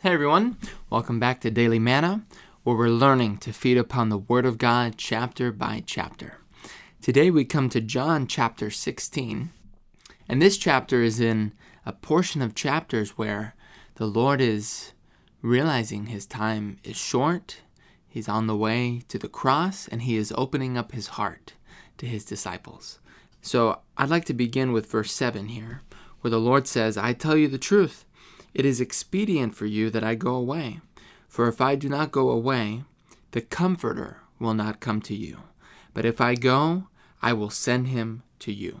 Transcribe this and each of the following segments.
Hey everyone, welcome back to Daily Manna, where we're learning to feed upon the Word of God chapter by chapter. Today we come to John chapter 16, and this chapter is in a portion of chapters where the Lord is realizing his time is short, he's on the way to the cross, and he is opening up his heart to his disciples. So I'd like to begin with verse 7 here, where the Lord says, I tell you the truth. It is expedient for you that I go away. For if I do not go away, the Comforter will not come to you. But if I go, I will send him to you.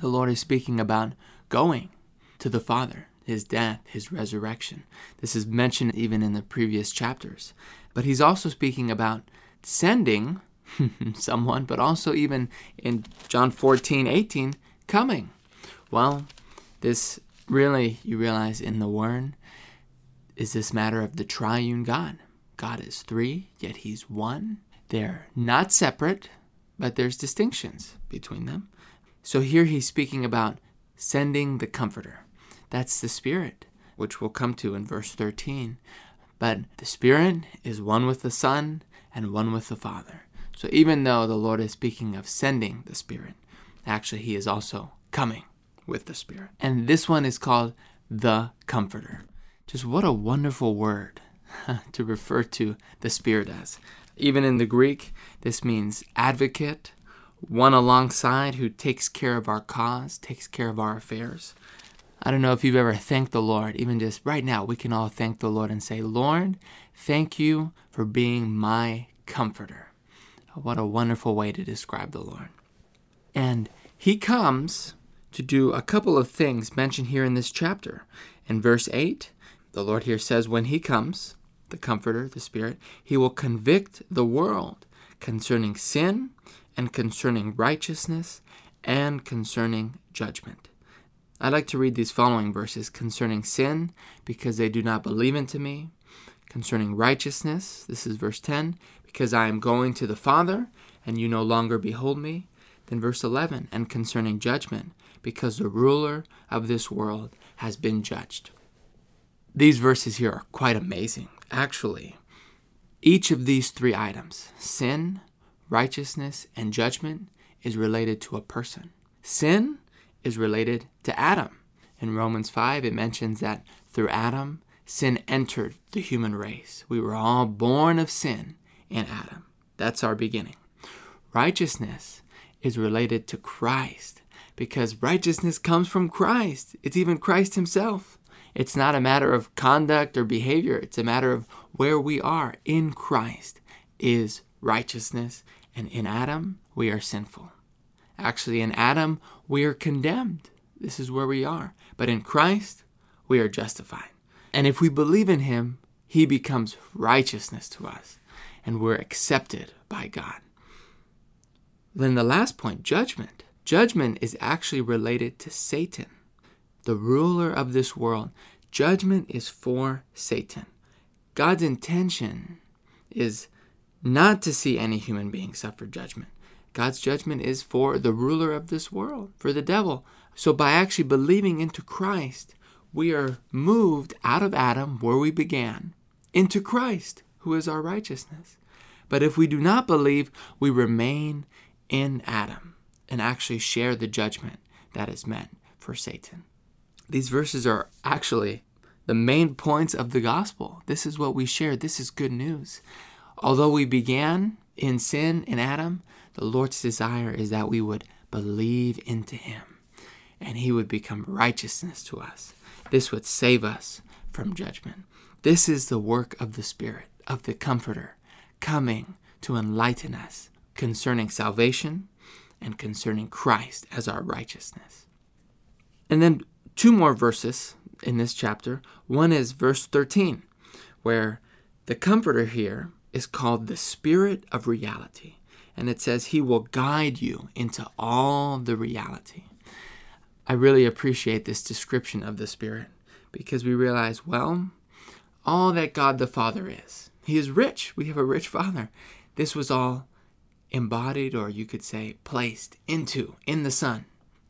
The Lord is speaking about going to the Father, his death, his resurrection. This is mentioned even in the previous chapters. But he's also speaking about sending someone, but also even in John 14, 18, coming. Well, this really, you realize in the Word, is this matter of the triune God. God is three, yet He's one. They're not separate, but there's distinctions between them. So here he's speaking about sending the Comforter. That's the Spirit, which we'll come to in verse 13. But the Spirit is one with the Son and one with the Father. So even though the Lord is speaking of sending the Spirit, actually he is also coming with the Spirit. And this one is called the Comforter. Just what a wonderful word to refer to the Spirit as. Even in the Greek, this means advocate, one alongside who takes care of our cause, takes care of our affairs. I don't know if you've ever thanked the Lord, even just right now, we can all thank the Lord and say, Lord, thank you for being my comforter. What a wonderful way to describe the Lord. And he comes to do a couple of things mentioned here in this chapter. In verse 8, the Lord here says, When he comes, the Comforter, the Spirit, he will convict the world concerning sin and concerning righteousness and concerning judgment. I'd like to read these following verses concerning sin, because they do not believe into me. Concerning righteousness, this is verse 10, because I am going to the Father, and you no longer behold me. Then verse 11, and concerning judgment, because the ruler of this world has been judged. These verses here are quite amazing. Actually, each of these three items sin, righteousness, and judgment is related to a person. Sin is related to Adam. In Romans 5, it mentions that through Adam, sin entered the human race. We were all born of sin in Adam. That's our beginning. Righteousness is related to Christ because righteousness comes from Christ. It's even Christ Himself. It's not a matter of conduct or behavior, it's a matter of where we are. In Christ is righteousness, and in Adam, we are sinful. Actually, in Adam, we are condemned. This is where we are. But in Christ, we are justified. And if we believe in Him, He becomes righteousness to us, and we're accepted by God. Then the last point judgment. Judgment is actually related to Satan, the ruler of this world. Judgment is for Satan. God's intention is not to see any human being suffer judgment. God's judgment is for the ruler of this world, for the devil. So by actually believing into Christ, we are moved out of Adam, where we began, into Christ, who is our righteousness. But if we do not believe, we remain in Adam and actually share the judgment that is meant for Satan. These verses are actually the main points of the gospel. This is what we share. This is good news. Although we began in sin in Adam, the Lord's desire is that we would believe into him and he would become righteousness to us. This would save us from judgment. This is the work of the Spirit, of the Comforter, coming to enlighten us concerning salvation, and concerning Christ as our righteousness. And then two more verses in this chapter. One is verse 13, where the Comforter here is called the Spirit of reality. And it says, He will guide you into all the reality. I really appreciate this description of the Spirit because we realize, well, all that God the Father is. He is rich. We have a rich Father. This was all embodied, or you could say placed into, in the Son.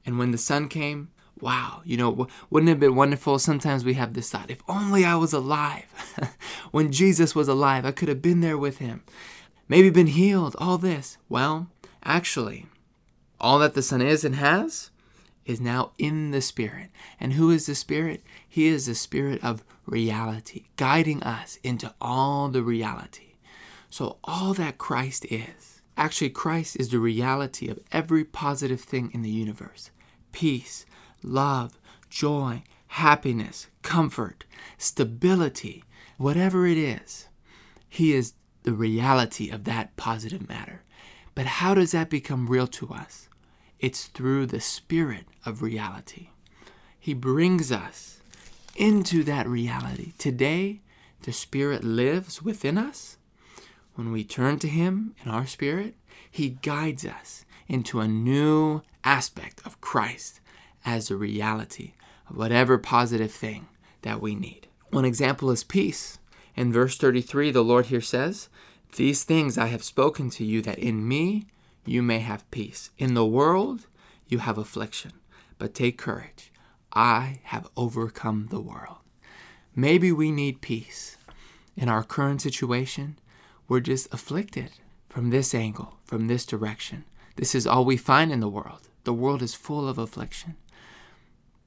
And when the Son came, Wow, you know, wouldn't it have been wonderful? Sometimes we have this thought if only I was alive. when Jesus was alive, I could have been there with him, maybe been healed, all this. Well, actually, all that the Son is and has is now in the Spirit. And who is the Spirit? He is the Spirit of reality, guiding us into all the reality. So, all that Christ is, actually, Christ is the reality of every positive thing in the universe peace, love, joy, happiness, comfort, stability, whatever it is. He is the reality of that positive matter. But how does that become real to us? It's through the Spirit of reality. He brings us into that reality. Today, the Spirit lives within us. When we turn to Him in our spirit, He guides us into a new aspect of Christ as a reality of whatever positive thing that we need. One example is peace. In verse 33, the Lord here says, These things I have spoken to you, that in me you may have peace. In the world you have affliction, but take courage. I have overcome the world. Maybe we need peace. In our current situation, we're just afflicted from this angle, from this direction. This is all we find in the world. The world is full of affliction.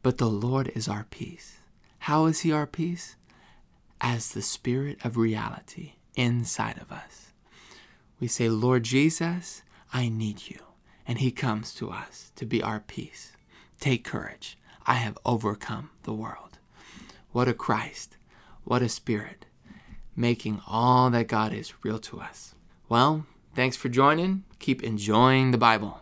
But the Lord is our peace. How is He our peace? As the Spirit of reality inside of us. We say, Lord Jesus, I need you. And he comes to us to be our peace. Take courage. I have overcome the world. What a Christ. What a Spirit. Making all that God is real to us. Well, thanks for joining. Keep enjoying the Bible.